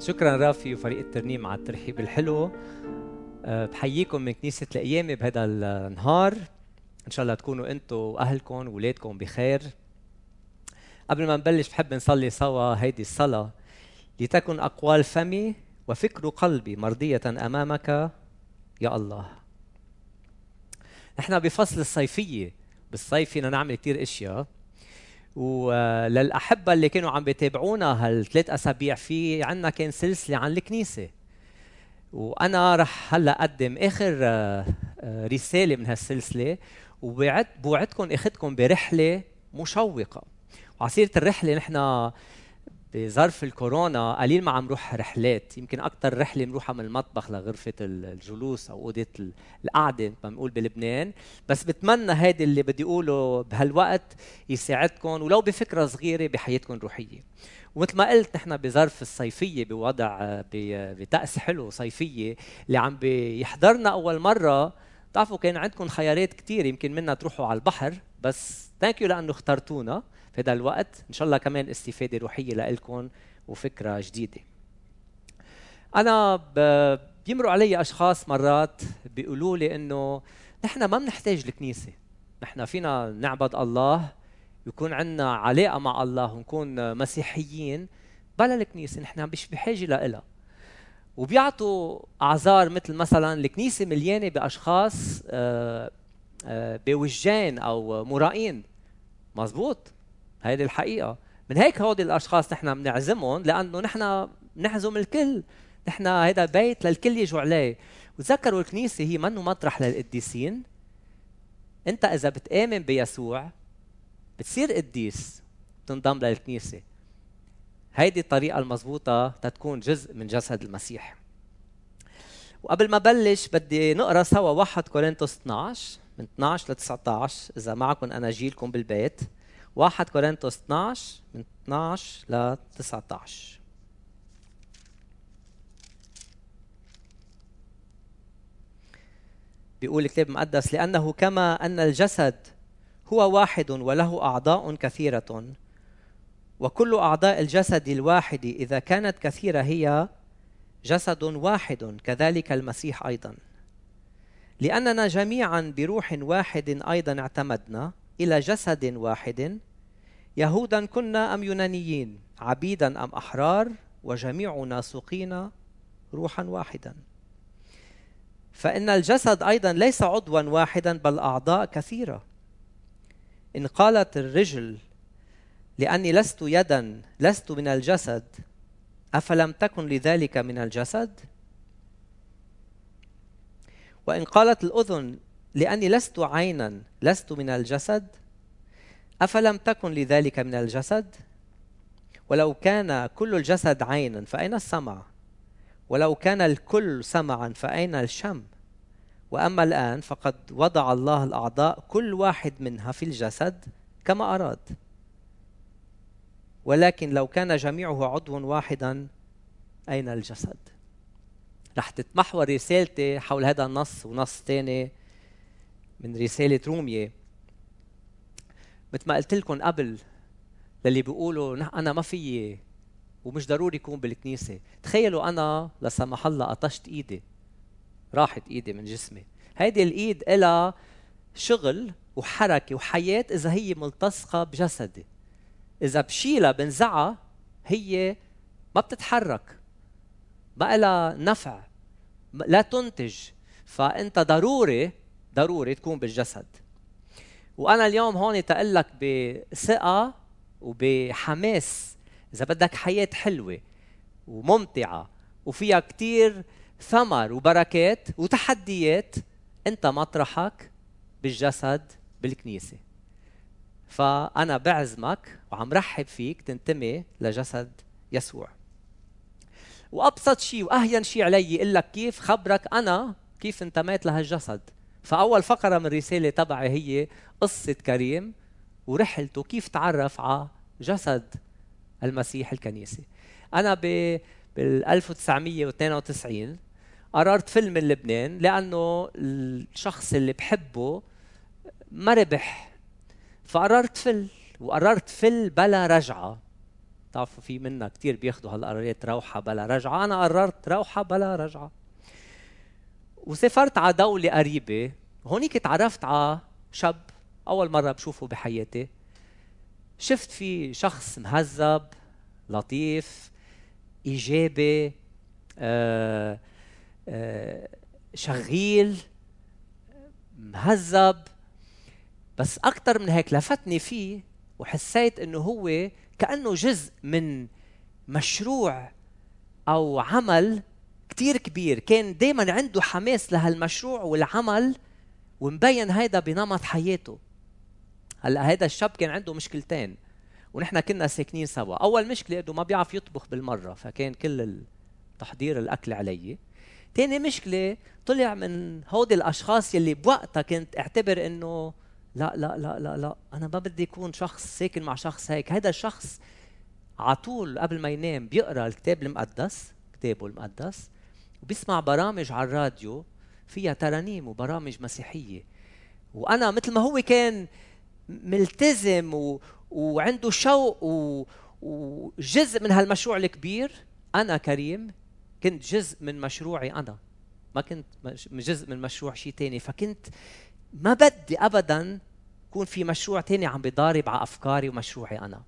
شكرا رافي وفريق الترنيم على الترحيب الحلو. أه، بحييكم من كنيسة القيامة بهذا النهار. إن شاء الله تكونوا أنتم وأهلكم وأولادكم بخير. قبل ما نبلش بحب نصلي سوا هيدي الصلاة لتكن أقوال فمي وفكر قلبي مرضية أمامك يا الله. نحن بفصل الصيفية. بالصيف فينا نعمل كثير أشياء. وللأحبة اللي كانوا عم بيتابعونا هالثلاث أسابيع في عندنا كان سلسلة عن الكنيسة. وأنا رح هلأ أقدم آخر آه، آه، رسالة من هالسلسلة وبوعد بوعدكم أخذكم برحلة مشوقة. وعصيرة الرحلة نحن بظرف الكورونا قليل ما عم نروح رحلات. يمكن أكثر رحلة بنروحها من المطبخ لغرفة الجلوس أو أوضة القعدة بنقول بلبنان. بس بتمنى هيدي اللي بدي أقوله بهالوقت يساعدكم ولو بفكرة صغيرة بحياتكم الروحية. ومثل ما قلت نحن بظرف الصيفية بوضع بتأس حلو صيفية اللي عم بيحضرنا أول مرة. بتعرفوا كان عندكم خيارات كثير يمكن منا تروحوا على البحر بس ثانك يو لأنه اخترتونا. في هذا الوقت. إن شاء الله كمان استفادة روحية لكم وفكرة جديدة. أنا بيمروا علي أشخاص مرات بيقولوا لي إنه نحن ما بنحتاج الكنيسة. نحن فينا نعبد الله يكون عندنا علاقة مع الله ونكون مسيحيين. بلا الكنيسة نحن مش بحاجة لها وبيعطوا أعذار مثل مثلا الكنيسة مليانة بأشخاص آه، آه، بوجين أو مرائين مزبوط هيدي الحقيقة. من هيك هودي الأشخاص نحن بنعزمهم لأنه نحن بنعزم الكل. نحن هذا بيت للكل يجوا عليه. وتذكروا الكنيسة هي منه مطرح للقديسين؟ أنت إذا بتآمن بيسوع بتصير قديس تنضم للكنيسة. هيدي الطريقة المضبوطة تتكون جزء من جسد المسيح. وقبل ما بلش بدي نقرأ سوا 1 كورنثوس 12 من 12 ل 19 اذا معكم اناجيلكم بالبيت. 1 كورنثوس 12 من 12 ل 19 بيقول الكتاب المقدس لأنه كما أن الجسد هو واحد وله أعضاء كثيرة وكل أعضاء الجسد الواحد إذا كانت كثيرة هي جسد واحد كذلك المسيح أيضا. لأننا جميعا بروح واحد أيضا اعتمدنا إلى جسد واحد. يهودا كنا أم يونانيين؟ عبيدا أم أحرار؟ وجميعنا سقينا روحا واحدا. فإن الجسد أيضا ليس عضوا واحدا بل أعضاء كثيرة. إن قالت الرجل لأني لست يدا لست من الجسد أفلم تكن لذلك من الجسد؟ وإن قالت الأذن لأني لست عينا لست من الجسد أفلم تكن لذلك من الجسد؟ ولو كان كل الجسد عينا فأين السمع؟ ولو كان الكل سمعا فأين الشم؟ وأما الآن فقد وضع الله الأعضاء كل واحد منها في الجسد كما أراد ولكن لو كان جميعه عضو واحدا أين الجسد؟ رح تتمحور رسالتي حول هذا النص ونص ثاني من رسالة رومية. مثل ما قلت لكم قبل للي بيقولوا أنا ما فيي ومش ضروري يكون بالكنيسة. تخيلوا أنا لا سمح الله قطشت إيدي راحت إيدي من جسمي. هيدي الإيد لها شغل وحركة وحياة إذا هي ملتصقة بجسدي. إذا بشيلها بنزعها هي ما بتتحرك ما لها نفع لا تنتج. فأنت ضروري ضروري تكون بالجسد. وأنا اليوم هون تقول لك بثقة وبحماس إذا بدك حياة حلوة وممتعة وفيها كثير ثمر وبركات وتحديات أنت مطرحك بالجسد بالكنيسة. فأنا بعزمك وعم رحب فيك تنتمي لجسد يسوع. وأبسط شيء وأهين شيء علي يقول لك كيف خبرك أنا كيف انتميت لهالجسد. فأول فقرة من الرساله تبعي هي قصة كريم ورحلته كيف تعرف على جسد المسيح الكنيسه أنا ب بال 1992 قررت فيلم من لبنان لأنه الشخص اللي بحبه ما ربح. فقررت فل وقررت فل بلا رجعة. بتعرفوا في منا كثير بياخذوا هالقرارات روحة بلا رجعة. أنا قررت روحة بلا رجعة. وسافرت على دولة قريبة. هونيك تعرفت على شاب أول مرة بشوفه بحياتي. شفت في شخص مهذب لطيف إيجابي آه آه شغيل مهذب. بس أكثر من هيك لفتني فيه وحسيت إنه هو كأنه جزء من مشروع أو عمل كتير كبير. كان دايما عنده حماس لهالمشروع والعمل ومبين هيدا بنمط حياته. هلأ هيدا الشاب كان عنده مشكلتين ونحن كنا ساكنين سوا. أول مشكلة إنه ما بيعرف يطبخ بالمرة فكان كل تحضير الأكل علي. تاني مشكلة طلع من هودي الأشخاص يلي بوقتها كنت أعتبر إنه لا لا لا لا لا أنا ما بدي اكون شخص ساكن مع شخص هيك. هذا الشخص على طول قبل ما ينام بيقرأ الكتاب المقدس كتابه المقدس وبيسمع برامج على الراديو فيها ترانيم وبرامج مسيحية. وأنا مثل ما هو كان ملتزم و... وعنده شوق و... وجزء من هالمشروع الكبير أنا كريم كنت جزء من مشروعي أنا. ما كنت جزء من مشروع شيء تاني. فكنت ما بدي ابدا يكون في مشروع تاني عم بضارب على أفكاري ومشروعي أنا.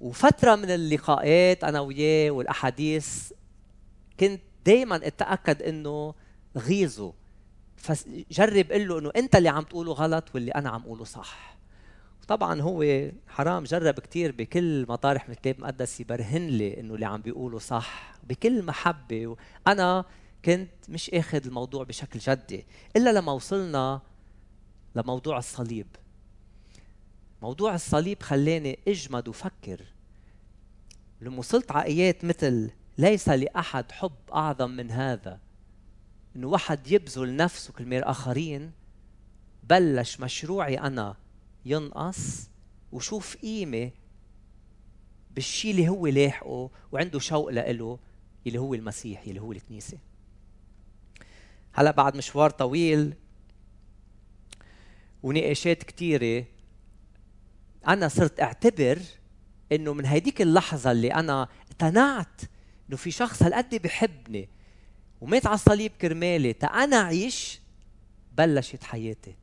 وفترة من اللقاءات أنا وياه والأحاديث كنت دائما أتأكد إنه غيظه. فجرب قل له إنه أنت اللي عم تقوله غلط واللي أنا عم اقوله صح. طبعا هو حرام جرب كثير بكل مطارح من الكتاب المقدس يبرهن لي إنه اللي عم بيقوله صح بكل محبة. وأنا كنت مش آخذ الموضوع بشكل جدي إلا لما وصلنا لموضوع الصليب. موضوع الصليب خلاني أجمد وفكر. لما وصلت على ايات مثل ليس لأحد حب أعظم من هذا. انه واحد يبذل نفسه كرمال اخرين بلش مشروعي أنا ينقص وشوف قيمة بالشيء اللي هو لاحقه وعنده شوق له اللي هو المسيح اللي هو الكنيسة. هلا بعد مشوار طويل ونقاشات كثيره أنا صرت أعتبر إنه من هيديك اللحظة اللي أنا اقتنعت إنه في شخص هالقد بحبني ومات على الصليب كرمالي تا أنا اعيش بلشت حياتي.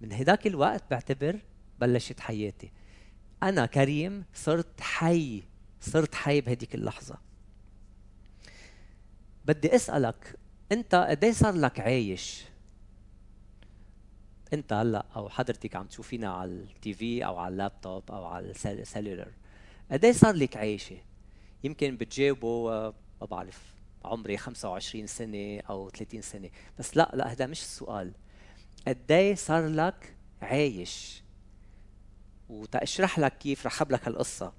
من هداك الوقت بعتبر بلشت حياتي. أنا كريم صرت حي صرت حي بهديك اللحظة. بدي أسألك أنت قد صار لك عايش؟ أنت هلأ أو حضرتك عم تشوفينا على التي في أو على اللابتوب أو على السيلولر قد صار لك عايشة؟ يمكن بتجاوبوا ما بعرف عمري 25 سنة أو 30 سنة. بس لا لا هذا مش السؤال. قد صار لك عايش؟ وتأشرح لك كيف رح لك هالقصة.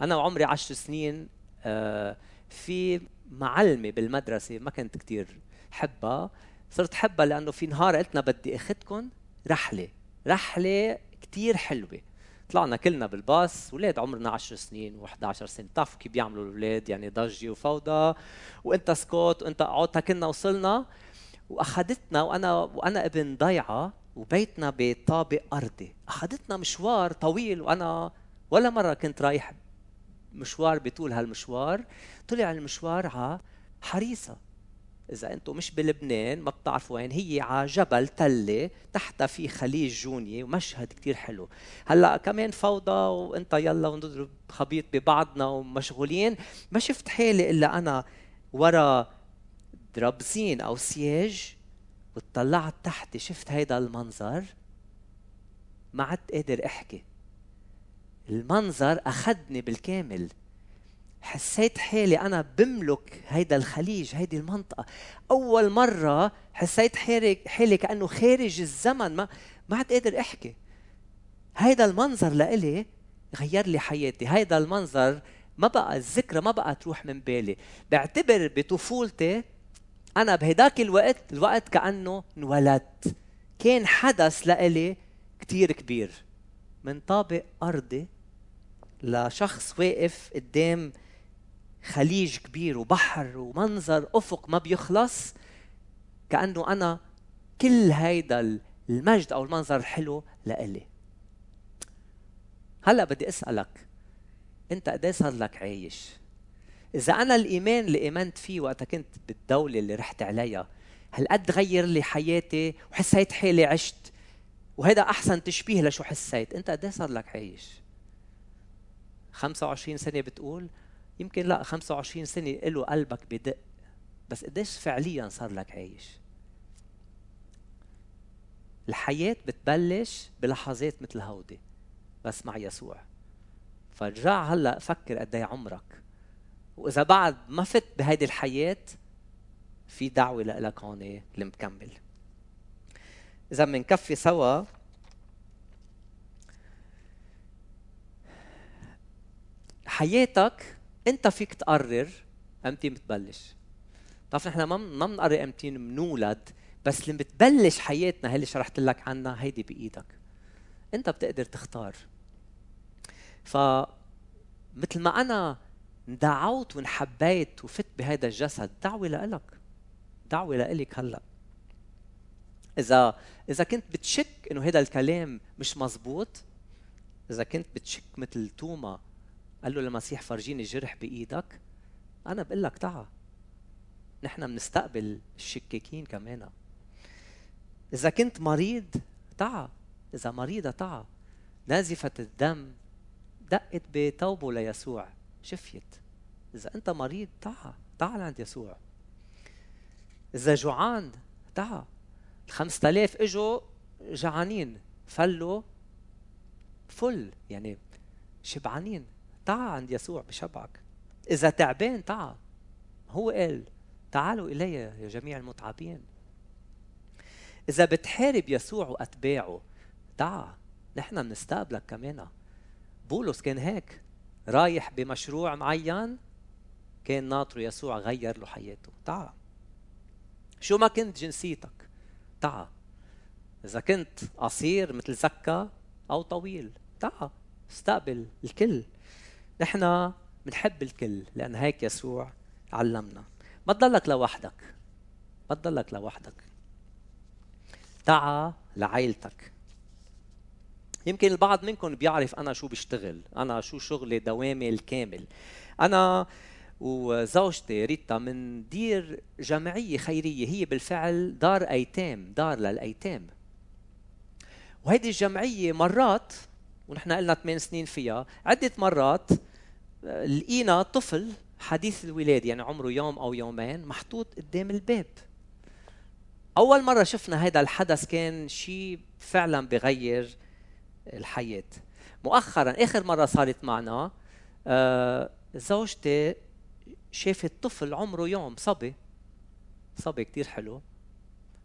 أنا وعمري 10 سنين آه في معلمة بالمدرسة ما كنت كتير حبها. صرت حبها لأنه في نهار قلتنا بدي أخذكم رحلة. رحلة كتير حلوة. طلعنا كلنا بالباص ولاد عمرنا 10 سنين و11 سنة. بتعرفوا كيف بيعملوا الاولاد يعني ضجة وفوضى. وأنت سكوت وأنت قعدت كنا وصلنا. وأخذتنا وأنا وأنا ابن ضيعة وبيتنا بطابق أرضي. أخذتنا مشوار طويل وأنا ولا مرة كنت رايح مشوار بطول هالمشوار. طلع المشوار على حريصة. إذا أنتم مش بلبنان ما بتعرفوا وين هي على جبل تلة تحتها في خليج جوني ومشهد كتير حلو. هلأ كمان فوضى وإنت يلا ونضرب خبيط ببعضنا ومشغولين. ما شفت حالي إلا أنا ورا دربزين أو سياج وطلعت تحت شفت هيدا المنظر؟ ما عدت قادر أحكي. المنظر أخذني بالكامل. حسيت حالي أنا بملك هيدا الخليج هيدي المنطقة. أول مرة حسيت حالي حالي كأنه خارج الزمن ما ما عاد قادر أحكي. هيدا المنظر لإلي غير لي حياتي. هيدا المنظر ما بقى الذكرى ما بقى تروح من بالي. بعتبر بطفولتي أنا بهداك الوقت الوقت كأنه انولدت. كان حدث لإلي كتير كبير. من طابق أرضي لشخص واقف قدام خليج كبير وبحر ومنظر أفق ما بيخلص كأنه أنا كل هيدا المجد أو المنظر الحلو لإلي. هلأ بدي أسألك أنت قد إيه صار لك عايش؟ إذا أنا الإيمان اللي آمنت فيه وقتها كنت بالدولة اللي رحت عليها هالقد غير لي حياتي وحسيت حالي عشت؟ وهذا أحسن تشبيه لشو حسيت. أنت قد إيه صار لك عايش؟ 25 سنة بتقول يمكن لا 25 سنة له قلبك بدق بس قديش فعليا صار لك عايش الحياة بتبلش بلحظات مثل هودي بس مع يسوع. فرجع هلأ فكر قد إيه عمرك. وإذا بعد ما فت بهيدي الحياة في دعوة لك هون المكمل. إذا بنكفي سوا حياتك انت فيك تقرر إمتى بتبلش بتعرف نحن ما ما بنقرر إمتى بنولد بس اللي بتبلش حياتنا هي اللي شرحت لك عنها هيدي بإيدك. انت بتقدر تختار. ف مثل ما أنا اندعوت وانحبيت وفت بهذا الجسد دعوة لإلك. دعوة لإلك هلأ. اذا إذا كنت بتشك إنه هذا الكلام مش مزبوط إذا كنت بتشك مثل توما قال له المسيح فرجيني جرح بإيدك. أنا بقول لك تعا. نحن بنستقبل الشكاكين كمان. إذا كنت مريض تعا. إذا مريضة تعا. نازفة الدم دقت بتوبه ليسوع. شفيت. إذا أنت مريض تعا. تعال عند يسوع. إذا جوعان تعا. الخمسة آلاف إجوا جعانين. فلوا فل يعني شبعانين. تعا عند يسوع بشبعك إذا تعبان تعا هو قال تعالوا إلي يا جميع المتعبين. إذا بتحارب يسوع وأتباعه تعا نحن بنستقبلك كمان. بولس كان هيك رايح بمشروع معين كان ناطره يسوع غير له حياته. تعا شو ما كنت جنسيتك؟ تعا إذا كنت قصير مثل زكا أو طويل تعا استقبل الكل. نحن بنحب الكل لأن هيك يسوع علمنا. ما تضلك لوحدك. ما تضلك لوحدك. تعا لعائلتك. يمكن البعض منكم بيعرف أنا شو بشتغل أنا شو شغلي دوامي الكامل. أنا وزوجتي ريتا مندير جمعية خيرية هي بالفعل دار أيتام دار للأيتام. وهيدي الجمعية مرات ونحن قلنا ثمان سنين فيها عدة مرات لقينا طفل حديث الولادة يعني عمره يوم أو يومين محطوط قدام الباب. أول مرة شفنا هذا الحدث كان شيء فعلا بغير الحياة. مؤخرا آخر مرة صارت معنا آه زوجتي شافت طفل عمره يوم صبي. صبي كتير حلو.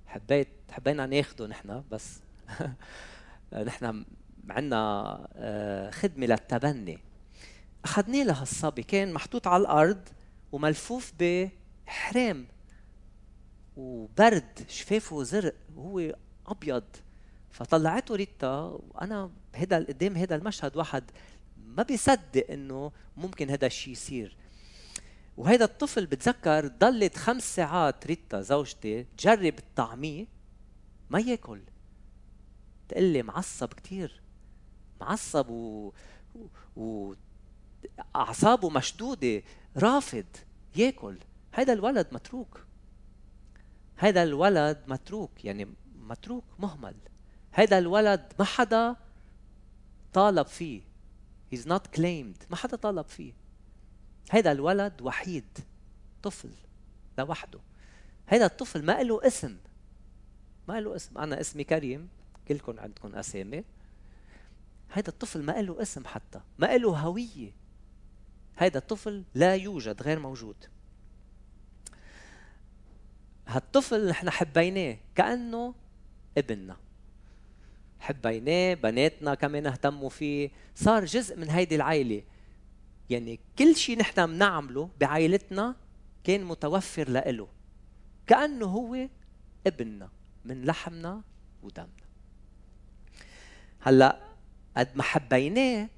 حبيت حبينا ناخده نحن بس نحن عندنا آه، خدمة للتبني. اخذناه لهالصبي كان محطوط على الأرض وملفوف بحرام وبرد شفافه زرق وهو أبيض. فطلعته ريتا وأنا هذا قدام هذا المشهد واحد ما بيصدق إنه ممكن هذا الشيء يصير. وهذا الطفل بتذكر ضلت خمس ساعات ريتا زوجتي تجرب الطعمية ما ياكل. تقول لي معصب كثير معصب و, و... أعصابه مشدودة رافض ياكل. هذا الولد متروك. هذا الولد متروك يعني متروك مهمل. هذا الولد ما حدا طالب فيه. He's not claimed. ما حدا طالب فيه. هذا الولد وحيد طفل لوحده. هذا الطفل ما له اسم. ما له اسم. أنا اسمي كريم كلكم عندكم أسامي. هذا الطفل ما له اسم حتى. ما له هوية. هذا الطفل لا يوجد غير موجود. هالطفل نحن حبيناه كأنه ابننا. حبيناه بناتنا كمان اهتموا فيه. صار جزء من هيدي العائله يعني كل شيء نحن بنعمله بعائلتنا كان متوفر لإله. كأنه هو ابننا من لحمنا ودمنا. هلأ قد ما حبيناه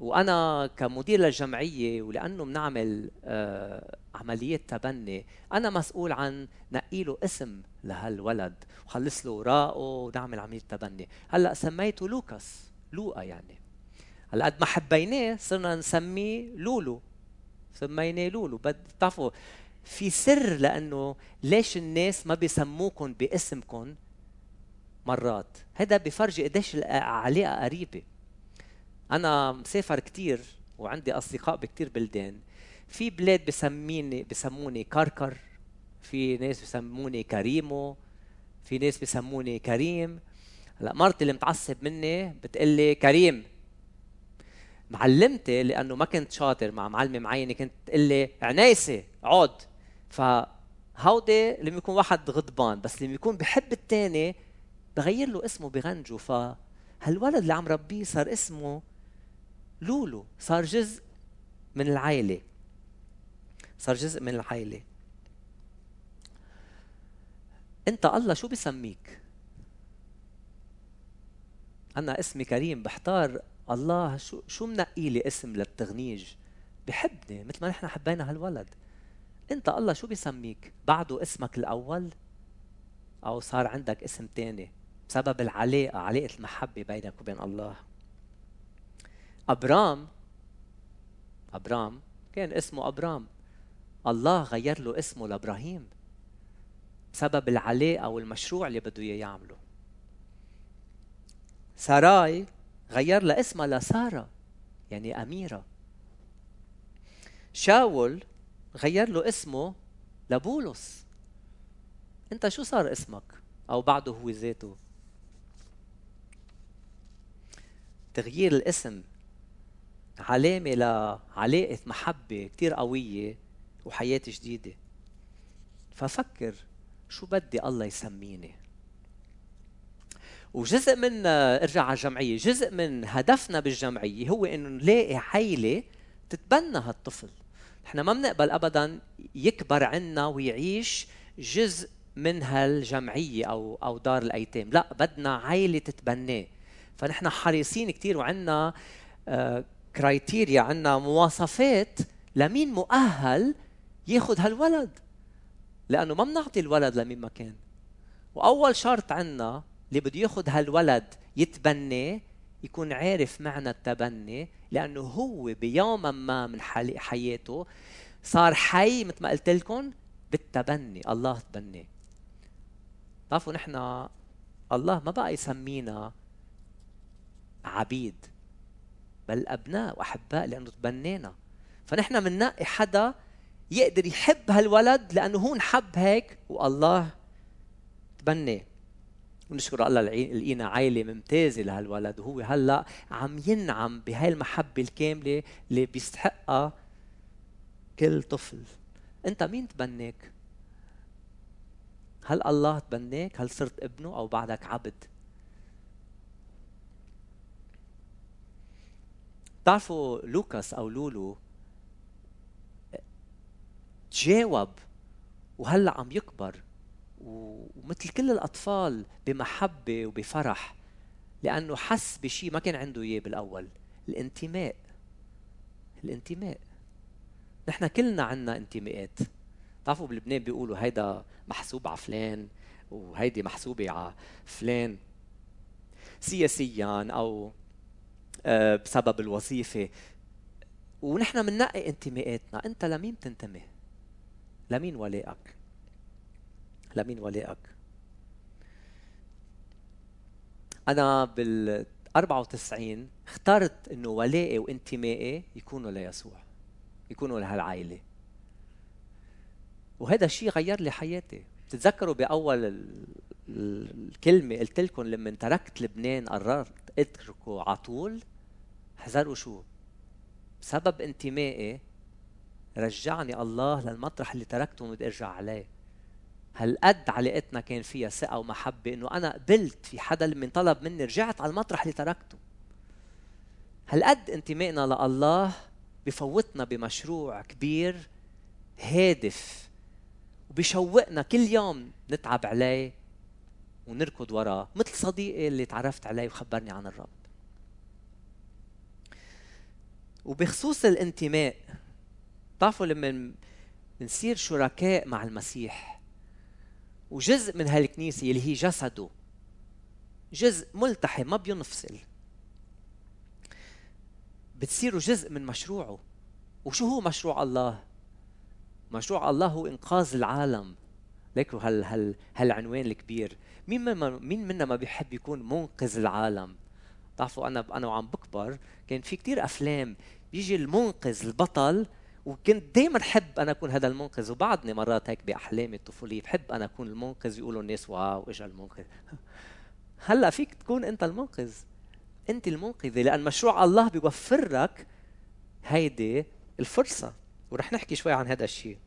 وأنا كمدير للجمعية ولأنه بنعمل آه عملية تبني أنا مسؤول عن نقي له اسم لهالولد وخلص له أوراقه ونعمل عملية تبني. هلأ سميته لوكاس لوقا يعني. هلأ قد ما حبيناه صرنا نسميه لولو. سميناه لولو. بتعرفوا في سر لأنه ليش الناس ما بيسموكم باسمكم مرات؟ هذا بفرجي قديش العلاقه قريبة. أنا مسافر كثير وعندي أصدقاء بكثير بلدان. في بلاد بسميني بسموني كركر في ناس بسموني كريمو في ناس بسموني كريم. هلأ مرتي اللي متعصب مني بتقلي كريم. معلمتي لأنه ما كنت شاطر مع معلمة معينة كنت تقول لي عنايسة عود. فهودي لما يكون واحد غضبان بس لما يكون بحب الثاني بغير له اسمه بغنجه. فهالولد اللي عم ربيه صار اسمه لولو صار جزء من العائلة. صار جزء من العائلة. انت الله شو بسميك؟ أنا اسمي كريم بحتار الله شو شو منقي لي اسم للتغنيج؟ بحبني مثل ما نحن حبينا هالولد. انت الله شو بيسميك بعده اسمك الأول؟ أو صار عندك اسم تاني؟ بسبب العلاقة علاقة المحبة بينك وبين الله. أبرام. أبرام. كان اسمه أبرام. الله غير له اسمه لإبراهيم. بسبب العلاقه والمشروع اللي بده إياه يعمله. ساراي غير لها اسمها لسارة يعني أميرة. شاول غير له اسمه لبولس. أنت شو صار اسمك؟ أو بعده هو ذاته. تغيير الاسم. علامة لعلاقة محبة كتير قوية وحياة جديدة. ففكر شو بدي الله يسميني. وجزء من ارجع على الجمعية جزء من هدفنا بالجمعية هو إنه نلاقي عائله تتبنى هالطفل. نحن ما بنقبل ابدا يكبر عنا ويعيش جزء من هالجمعية أو أو دار الأيتام. لا بدنا عائله تتبناه. فنحن حريصين كثير وعندنا كرايتيريا عندنا مواصفات لمين مؤهل ياخذ هالولد. لأنه ما بنعطي الولد لمين ما كان. وأول شرط عندنا اللي بده ياخذ هالولد يتبناه يكون عارف معنى التبني لأنه هو بيوم ما من حياته صار حي مثل ما قلت لكم بالتبني الله تبناه بتعرفوا نحن الله ما بقى يسمينا عبيد. بل أبناء وأحباء لأنه تبنينا. فنحن بننقي حدا يقدر يحب هالولد لأنه هو انحب هيك والله تبناه ونشكر الله لقينا عائلة ممتازة لهالولد وهو هلأ عم ينعم بهاي المحبة الكاملة اللي بيستحقها كل طفل. أنت مين تبناك هل الله تبناك هل صرت ابنه أو بعدك عبد؟ بتعرفوا لوكاس أو لولو تجاوب وهلأ عم يكبر ومثل كل الأطفال بمحبة وبفرح لأنه حس بشيء ما كان عنده إياه بالأول الانتماء الانتماء. نحن كلنا عنا انتماءات. بتعرفوا بلبنان بيقولوا هيدا محسوب على فلان وهيدي محسوبة على فلان. سياسيا آه، بسبب الوظيفة. ونحن بننقي انتماءاتنا. أنت لمين بتنتمي؟ لمين ولائك؟ لمين ولائك؟ أنا بال 94 اخترت إنه ولائي وانتمائي يكونوا ليسوع يكونوا لهالعائلة. وهذا الشيء غير لي حياتي. بتتذكروا بأول الكلمة قلت لكم لما تركت لبنان قررت أتركه على طول؟ احذروا شو بسبب انتمائي رجعني الله للمطرح اللي تركته وبدي ارجع عليه. هالقد علاقتنا كان فيها ثقة ومحبة إنه أنا قبلت في حدا من طلب مني رجعت على المطرح اللي تركته. هالقد انتمائنا لله بفوتنا بمشروع كبير هادف وبيشوقنا كل يوم نتعب عليه ونركض وراه مثل صديقي اللي تعرفت عليه وخبرني عن الرب. وبخصوص الانتماء بتعرفوا لما بنصير شركاء مع المسيح وجزء من هالكنيسة اللي هي جسده جزء ملتحم ما بينفصل. بتصيروا جزء من مشروعه. وشو هو مشروع الله؟ مشروع الله هو إنقاذ العالم. ليكوا هال هال هالعنوان الكبير. مين منا مين منا ما بيحب يكون منقذ العالم؟ بتعرفوا أنا أنا وعم بكبر كان في كتير أفلام بيجي المنقذ البطل وكنت دائما احب أنا أكون هذا المنقذ. وبعدني مرات هيك بأحلامي الطفولية بحب أنا أكون المنقذ يقولوا الناس واو اجى المنقذ. هلأ فيك تكون أنت المنقذ. أنت المنقذة لأن مشروع الله بيوفر لك هيدي الفرصة. ورح نحكي شوي عن هذا الشيء.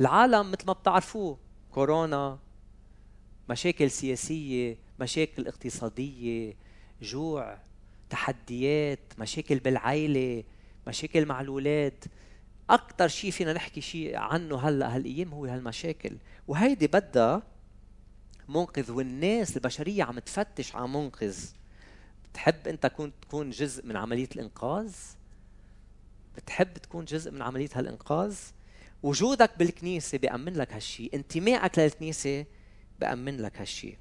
العالم مثل ما بتعرفوه كورونا مشاكل سياسية مشاكل اقتصادية جوع. تحديات مشاكل بالعائله مشاكل مع الأولاد. أكثر شيء فينا نحكي شيء عنه هلأ هالأيام هو هالمشاكل. وهيدي بدها منقذ والناس البشرية عم تفتش على منقذ. بتحب أنت تكون تكون جزء من عملية الإنقاذ؟ بتحب تكون جزء من عملية هالإنقاذ؟ وجودك بالكنيسة بيأمن لك هالشيء انتمائك للكنيسة بأمن لك هالشيء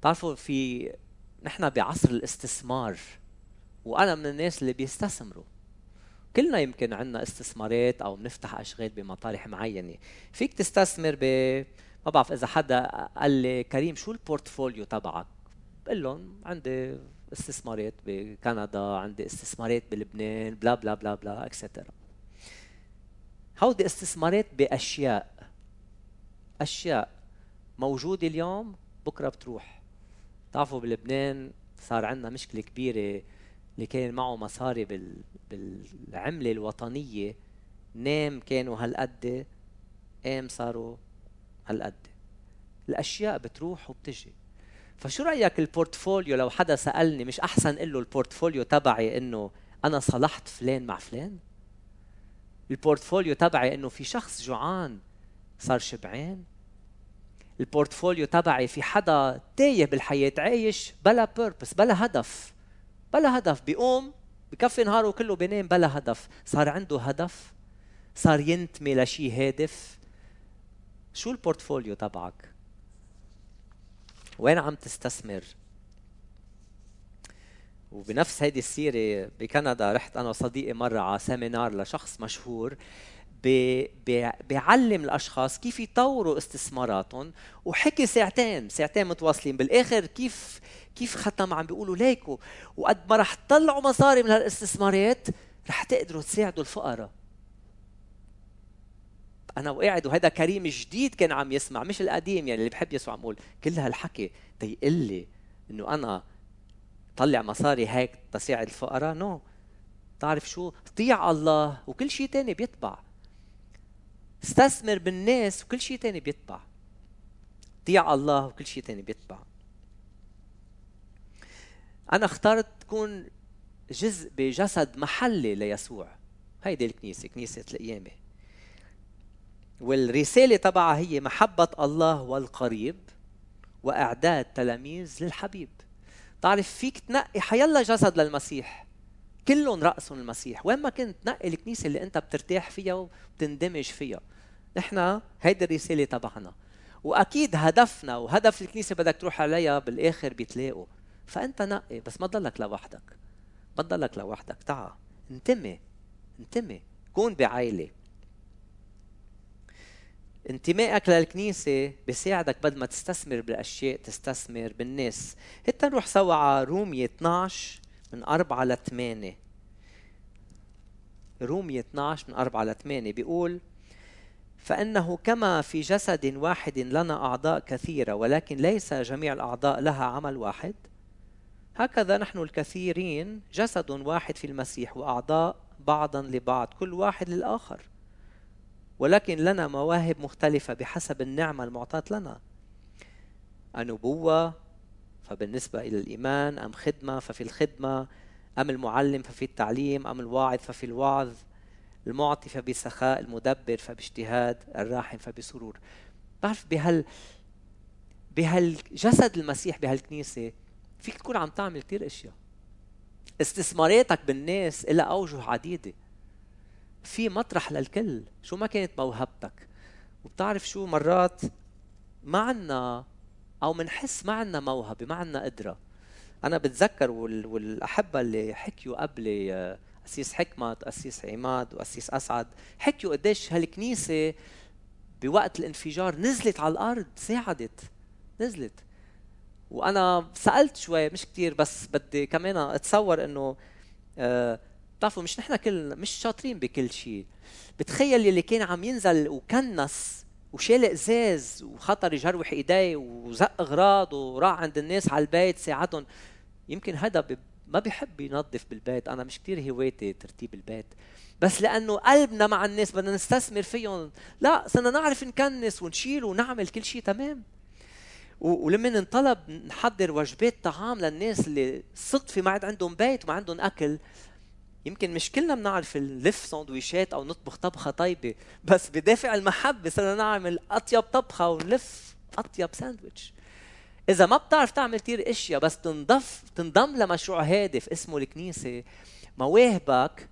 بتعرفوا في نحن بعصر الاستثمار وأنا من الناس اللي بيستثمروا. كلنا يمكن عندنا استثمارات أو بنفتح أشغال بمطارح معينة. فيك تستثمر ب ما بعرف إذا حدا قال لي كريم شو ال portfolio تبعك؟ بقول لهم عندي استثمارات بكندا عندي استثمارات بلبنان blah blah blah blah etcetera هودي استثمارات بأشياء. أشياء موجودة اليوم بكرة بتروح. بتعرفوا بلبنان صار عندنا مشكلة كبيرة اللي كان معه مصاري بال... بالعملة الوطنية. نام كانوا هالقد قام صاروا هالقد. الأشياء بتروح وبتجي. فشو رأيك ال portfolio؟ لو حدا سألني مش أحسن أقول له ال portfolio تبعي إنه أنا صلحت فلان مع فلان؟ ال portfolio تبعي إنه في شخص جوعان صار شبعان؟ ال portfolio تبعي في حدا تايه بالحياة. عايش بلا purpose بلا هدف. بلا هدف. بيقوم بكفي نهاره كله بينام بلا هدف. صار عنده هدف؟ صار ينتمي لشيء هادف؟ شو ال portfolio تبعك؟ وين عم تستثمر؟ وبنفس هيدي السيرة بكندا رحت أنا وصديقي مرة على seminar لشخص مشهور. بيعلم الأشخاص كيف يطوروا استثماراتهم وحكي ساعتين ساعتين متواصلين. بالآخر كيف كيف ختم عم بيقولوا ليكوا وقد ما رح تطلعوا مصاري من هالاستثمارات رح تقدروا تساعدوا الفقراء. أنا وقاعد وهذا كريم جديد كان عم يسمع مش القديم يعني اللي بحب يسمع عم يقول كل هالحكي تيقل لي إنه أنا طلع مصاري هيك تساعد الفقراء؟ نو. no. تعرف شو؟ طيع الله وكل شيء تاني بيتبع استثمر بالناس وكل شيء تاني بيتبع طيع الله وكل شيء تاني بيتبع أنا اخترت تكون جزء بجسد محلي ليسوع. هيدي الكنيسة كنيسة القيامة والرسالة تبعها هي محبة الله والقريب وإعداد تلاميذ للحبيب. تعرف فيك تنقي حيلا جسد للمسيح. كلهم رأسهم المسيح. وين ما كنت نقي الكنيسة اللي أنت بترتاح فيها وبتندمج فيها. نحن هيدي الرسالة تبعنا. وأكيد هدفنا وهدف الكنيسة بدك تروح عليها بالآخر بيتلاقوا فأنت نقي بس ما تضلك لوحدك. ما تضلك لوحدك. تعا انتمي. انتمي. كون بعائلة. انتمائك للكنيسة بيساعدك بدل ما تستثمر بالأشياء تستثمر بالناس. هتا نروح سوا على رومية 12 من 4 ل 8 رومية 12 من 4 ل 8 بيقول فإنه كما في جسد واحد لنا أعضاء كثيرة ولكن ليس جميع الأعضاء لها عمل واحد. هكذا نحن الكثيرين جسد واحد في المسيح وأعضاء بعضا لبعض كل واحد للآخر. ولكن لنا مواهب مختلفة بحسب النعمة المعطاة لنا. النبوة فبالنسبة إلى الإيمان أم خدمة ففي الخدمة أم المعلم ففي التعليم أم الواعظ ففي الوعظ المعطي فبسخاء المدبر فباجتهاد الراحم فبسرور. بعرف بهال بهالجسد المسيح بهالكنيسة فيك تكون عم تعمل كثير أشياء. استثماراتك بالناس لها أوجه عديدة. في مطرح للكل. شو ما كانت موهبتك. وبتعرف شو؟ مرات ما عنا أو منحس ما عنا موهبة ما عنا قدرة. أنا بتذكر والأحبة اللي حكيوا قبلي أسيس حكمت أسيس عماد وأسيس أسعد. حكيوا قديش هالكنيسة بوقت الانفجار نزلت على الأرض ساعدت نزلت. وأنا سألت شوي مش كتير بس بدي كمان أتصور إنه آه بتعرفوا مش نحن كل مش شاطرين بكل شيء. بتخيل اللي كان عم ينزل وكنس وشال ازاز وخطر يجروح ايديه وزق أغراض وراح عند الناس على البيت ساعدهم. يمكن هذا ما بيحب ينظف بالبيت. أنا مش كثير هوايتي ترتيب البيت. بس لأنه قلبنا مع الناس بدنا نستثمر فيهم. لا صرنا نعرف نكنس ونشيل ونعمل كل شيء تمام. ولما انطلب نحضر وجبات طعام للناس اللي صدفة ما عاد عندهم بيت وما عندهم أكل يمكن مش كلنا بنعرف نلف سندويشات أو نطبخ طبخة طيبة. بس بدافع المحبة صرنا نعمل أطيب طبخة ونلف أطيب ساندويتش. إذا ما بتعرف تعمل كثير إشياء بس تنضف تنضم لمشروع هادف اسمه الكنيسة مواهبك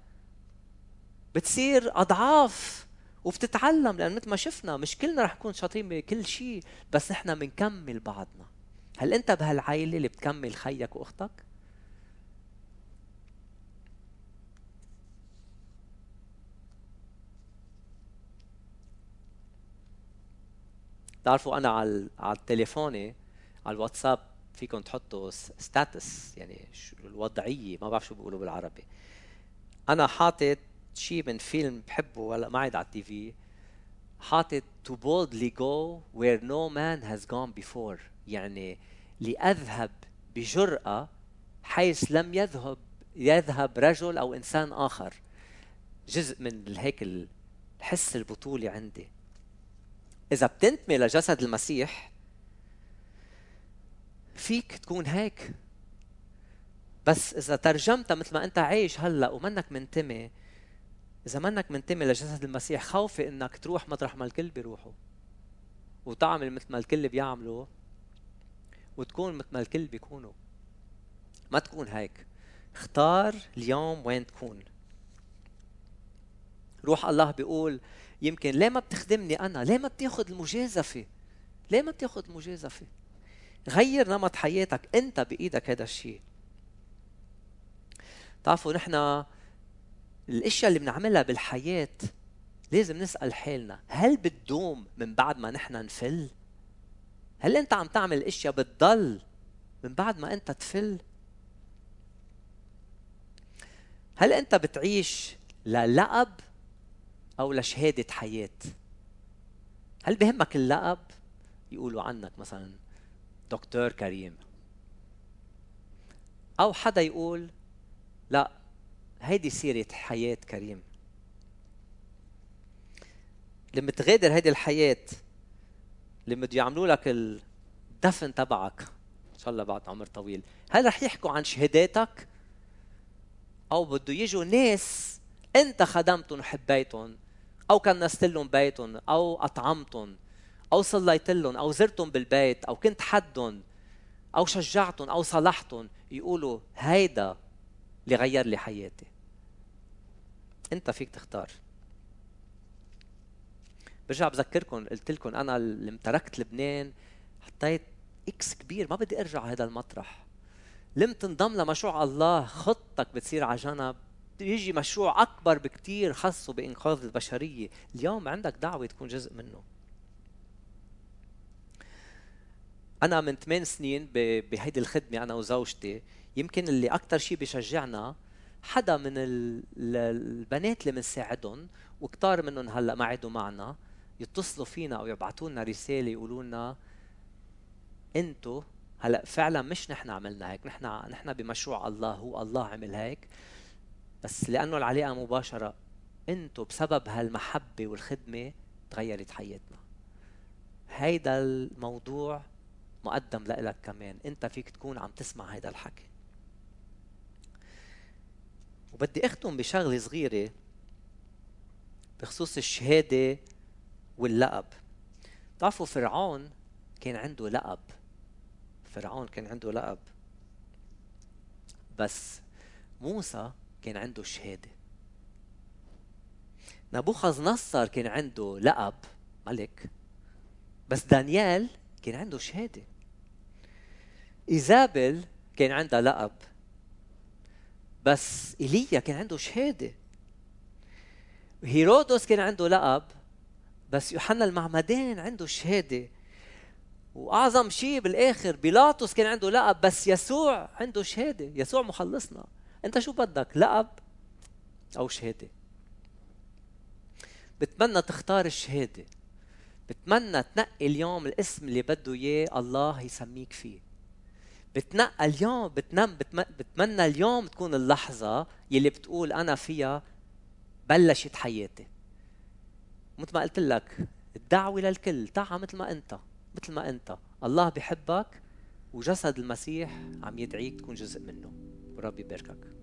بتصير أضعاف وبتتعلم لأن مثل ما شفنا مش كلنا رح نكون شاطرين بكل شيء بس نحن بنكمل بعضنا. هل أنت بهالعائلة اللي بتكمل خيك وأختك؟ تعرفوا أنا على على تليفوني على الواتساب فيكم تحطوا ستاتس يعني الوضعية ما بعرف شو بيقولوا بالعربي. أنا حاطط شيء من فيلم بحبه ولا ما عاد على التي في. حاطط to boldly go where no man has gone before. يعني لأذهب بجرأة حيث لم يذهب يذهب رجل أو إنسان آخر. جزء من هيك الحس البطولي عندي. إذا بتنتمي لجسد المسيح فيك تكون هيك. بس إذا ترجمتها مثل ما أنت عايش هلأ ومنك منتمي إذا منك منتمي لجسد المسيح خوفي إنك تروح مطرح ما الكل بيروحوا. وتعمل مثل ما الكل بيعملوا وتكون مثل ما الكل بيكونوا. ما تكون هيك. اختار اليوم وين تكون. روح الله بيقول يمكن ليه ما بتخدمني أنا؟ ليه ما بتاخذ المجازفة؟ ليه ما بتاخذ المجازفة؟ غير نمط حياتك انت بإيدك هذا الشيء. تعرفوا نحن الأشياء اللي بنعملها بالحياة لازم نسأل حالنا هل بتدوم من بعد ما نحن نفل؟ هل انت عم تعمل أشياء بتضل من بعد ما انت تفل؟ هل انت بتعيش للقب أو لشهادة حياة؟ هل بهمك اللقب؟ يقولوا عنك مثلا دكتور كريم. أو حدا يقول لا هيدي سيرة حياة كريم. لما تغادر هيدي الحياة لما بده يعملوا لك الدفن تبعك إن شاء الله بعد عمر طويل هل رح يحكوا عن شهاداتك؟ أو بده يجوا ناس أنت خدمتهم وحبيتهم أو كنست لهم بيتهم أو أطعمتهم أو صليت لهم أو زرتهم بالبيت أو كنت حدهم أو شجعتهم أو صلحتهم يقولوا هيدا اللي غير لي حياتي. أنت فيك تختار. برجع بذكركم قلت لكم أنا لما تركت لبنان حطيت إكس كبير ما بدي أرجع هذا المطرح. لم تنضم لمشروع الله خطتك بتصير على جنب. يجي مشروع أكبر بكثير خاصة بإنقاذ البشرية. اليوم عندك دعوة تكون جزء منه. أنا من ثمان سنين بهيدي الخدمة أنا وزوجتي. يمكن اللي أكثر شيء بيشجعنا حدا من البنات اللي بنساعدهم وكتار منهم هلأ ما عادوا معنا يتصلوا فينا أو يبعثوا لنا رسالة يقولوا لنا أنتو هلأ فعلا مش نحن عملنا هيك نحن نحن بمشروع الله هو الله عمل هيك. بس لأنه العلاقة مباشرة أنتو بسبب هالمحبة والخدمة تغيرت حياتنا. هيدا الموضوع مقدم لك كمان. أنت فيك تكون عم تسمع هذا الحكي. وبدي أختم بشغلة صغيرة بخصوص الشهادة واللقب. بتعرفوا فرعون كان عنده لقب. فرعون كان عنده لقب. بس موسى كان عنده شهادة. نبوخذ نصر كان عنده لقب ملك. بس دانيال كان عنده شهادة. ايزابل كان عندها لقب بس إيليا كان عنده شهادة. هيرودس كان عنده لقب بس يوحنا المعمدان عنده شهادة. وأعظم شيء بالآخر بيلاطس كان عنده لقب بس يسوع عنده شهادة. يسوع مخلصنا. أنت شو بدك لقب أو شهادة؟ بتمنى تختار الشهادة. بتمنى تنقي اليوم الاسم اللي بده إياه الله يسميك فيه. بتنقى اليوم بتنم بتمنى اليوم تكون اللحظة يلي بتقول أنا فيها بلشت حياتي. مثل ما قلت لك الدعوة للكل تعا مثل ما أنت مثل ما أنت. الله بحبك وجسد المسيح عم يدعيك تكون جزء منه. ورب يباركك.